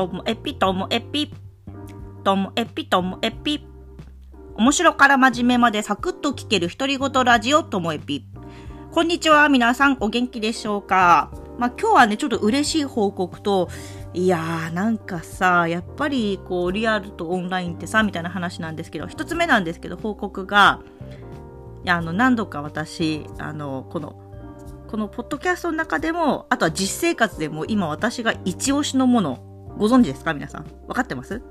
ともえぴともえぴ。ともえぴともえぴ。面白から真面目までサクッと聞ける独り言ラジオともえぴ。こんにちは、皆さんお元気でしょうか？まあ、今日はね、ちょっと嬉しい報告と、いやー、なんかさ、やっぱりこう、リアルとオンラインってさ、みたいな話なんですけど、一つ目なんですけど、報告が、いや、あの、何度か私、あの、この、このポッドキャストの中でも、あとは実生活でも今私が一押しのもの、ご存知ですか？皆さん。わかってます？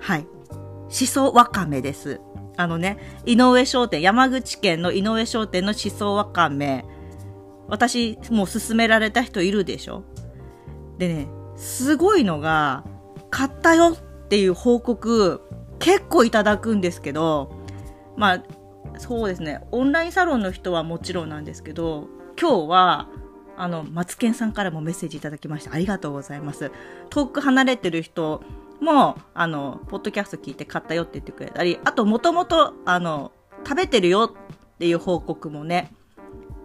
はい。しそわかめです。あのね、井上商店、山口県の井上商店のしそわかめ。私、もう勧められた人いるでしょ？でね、すごいのが、買ったよっていう報告、結構いただくんですけど、まあ、そうですね、オンラインサロンの人はもちろんなんですけど、今日は、あの、マツケンさんからもメッセージいただきましてありがとうございます。遠く離れてる人も、あの、ポッドキャスト聞いて買ったよって言ってくれたり、あと、もともと、あの、食べてるよっていう報告もね、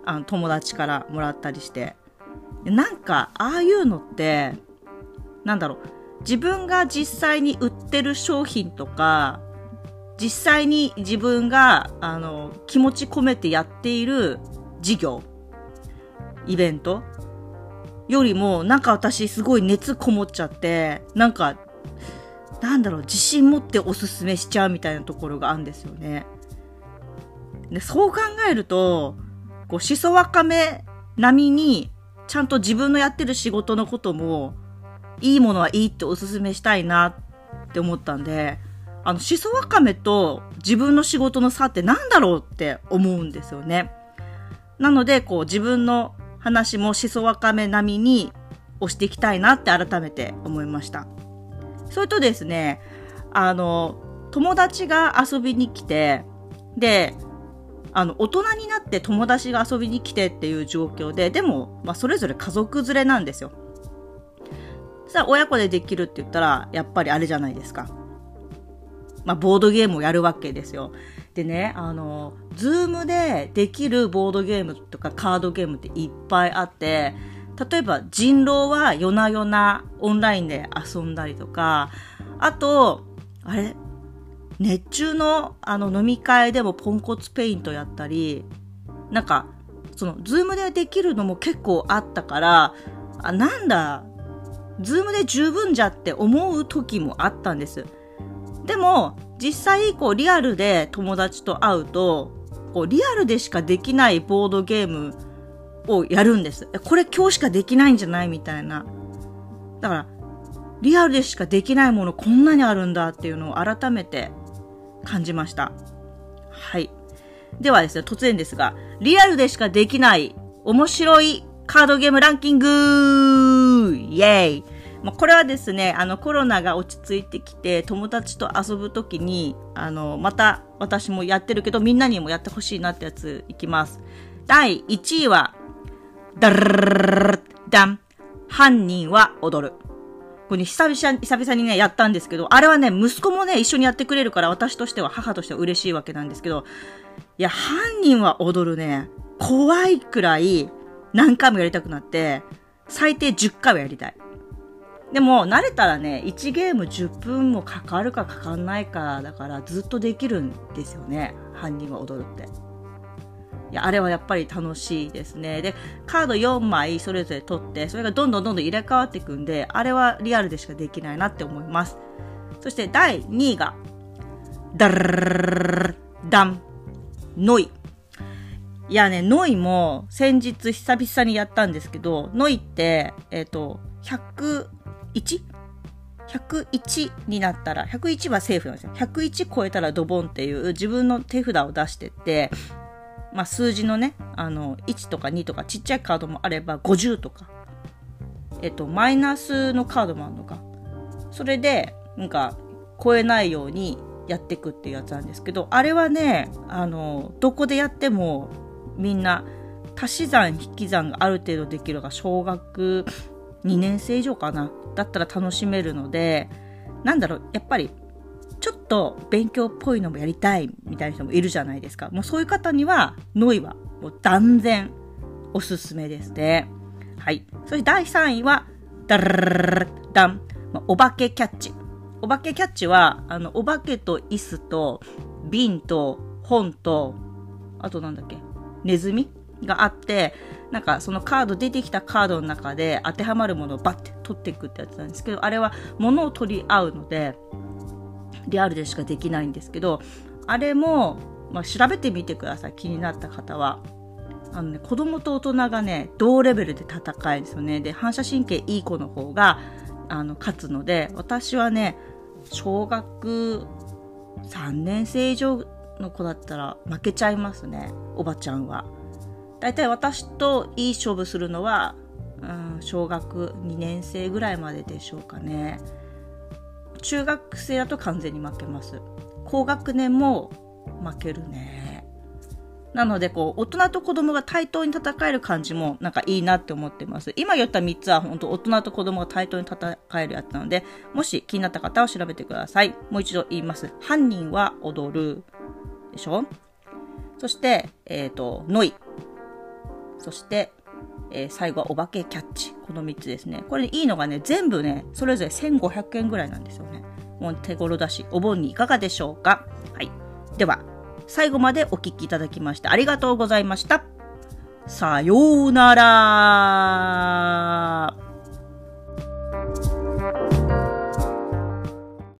あの、友達からもらったりして。なんか、ああいうのって、なんだろう、自分が実際に売ってる商品とか、実際に自分が、あの、気持ち込めてやっている事業、イベント？よりも、なんか私すごい熱こもっちゃって、なんか、なんだろう、自信持っておすすめしちゃうみたいなところがあるんですよね。で、そう考えると、こう、しそわかめ並みに、ちゃんと自分のやってる仕事のことも、いいものはいいっておすすめしたいなって思ったんで、あの、しそわかめと自分の仕事の差って何だろうって思うんですよね。なので、こう、自分の話もしそわかめ並みに押していきたいなって改めて思いました。それとですね、あの、友達が遊びに来て、で、あの、大人になって友達が遊びに来てっていう状況で、でも、まあ、それぞれ家族連れなんですよ。さあ、親子でできるって言ったら、やっぱりあれじゃないですか。まあ、ボードゲームをやるわけですよ。でね、あの、ズームでできるボードゲームとかカードゲームっていっぱいあって、例えば人狼は夜な夜なオンラインで遊んだりとか、あと、あれ？熱中のあの飲み会でもポンコツペイントやったり、なんか、その、ズームでできるのも結構あったから、あ、なんだ、ズームで十分じゃって思う時もあったんです。でも、実際、こう、リアルで友達と会うと、こう、リアルでしかできないボードゲームをやるんです。これ今日しかできないんじゃないみたいな。だから、リアルでしかできないものこんなにあるんだっていうのを改めて感じました。はい。ではですね、突然ですが、リアルでしかできない面白いカードゲームランキングイェーイまあ、これはですね、あのコロナが落ち着いてきて友達と遊ぶときに、あの、また私もやってるけどみんなにもやってほしいなってやついきます。第1位は、ダルダン。犯人は踊る。これね、久々、久々にね、やったんですけど、あれはね、息子もね、一緒にやってくれるから、私としては、母としては嬉しいわけなんですけど、いや、犯人は踊るね、怖いくらい、何回もやりたくなって、最低10回はやりたい。でも、慣れたらね、1ゲーム10分もかかるかかかんないか、だからずっとできるんですよね。犯人は踊るって。いや、あれはやっぱり楽しいですね。で、カード4枚それぞれ取って、それがどんどんどんどん入れ替わっていくんで、あれはリアルでしかできないなって思います。そして第2位が、ダルダン、ノイ。いやね、ノイも先日久々にやったんですけど、ノイって、えっ、ー、と、101? 101になったら、101はセーフなんですよ。101超えたらドボンっていう自分の手札を出してって、まあ、数字のね、あの、1とか2とかちっちゃいカードもあれば50とか、えっと、マイナスのカードもあるのか。それで、なんか、超えないようにやっていくっていうやつなんですけど、あれはね、あの、どこでやってもみんな足し算引き算がある程度できるが小学2年生以上かなだったら楽しめるので、なんだろう、やっぱりちょっと勉強っぽいのもやりたいみたいな人もいるじゃないですか。もうそういう方には、ノイはもう断然おすすめですね。はい。そして第3位は、ダルダン、ま、お化けキャッチ。お化けキャッチは、あの、お化けと椅子と瓶と本と、あとなんだっけ、ネズミがあって、なんかそのカード、出てきたカードの中で当てはまるものをバッて取っていくってやつなんですけど、あれは物を取り合うので、リアルでしかできないんですけど、あれも、まあ、調べてみてください。気になった方は。あのね、子供と大人がね、同レベルで戦えるんですよね。で、反射神経いい子の方が、あの、勝つので、私はね、小学3年生以上の子だったら負けちゃいますね、おばちゃんは。だいたい私といい勝負するのは、うん、小学2年生ぐらいまででしょうかね。中学生だと完全に負けます。高学年も負けるね。なので、こう、大人と子供が対等に戦える感じも、なんかいいなって思ってます。今言った3つは、本当大人と子供が対等に戦えるやつなので、もし気になった方は調べてください。もう一度言います。犯人は踊る。でしょ？そして、えっ、ー、と、ノイ。そして、えー、最後はお化けキャッチ。この3つですね。これいいのがね、全部ね、それぞれ1500円ぐらいなんですよね。もう手頃だし、お盆にいかがでしょうかはい。では、最後までお聴きいただきましてありがとうございました。さようなら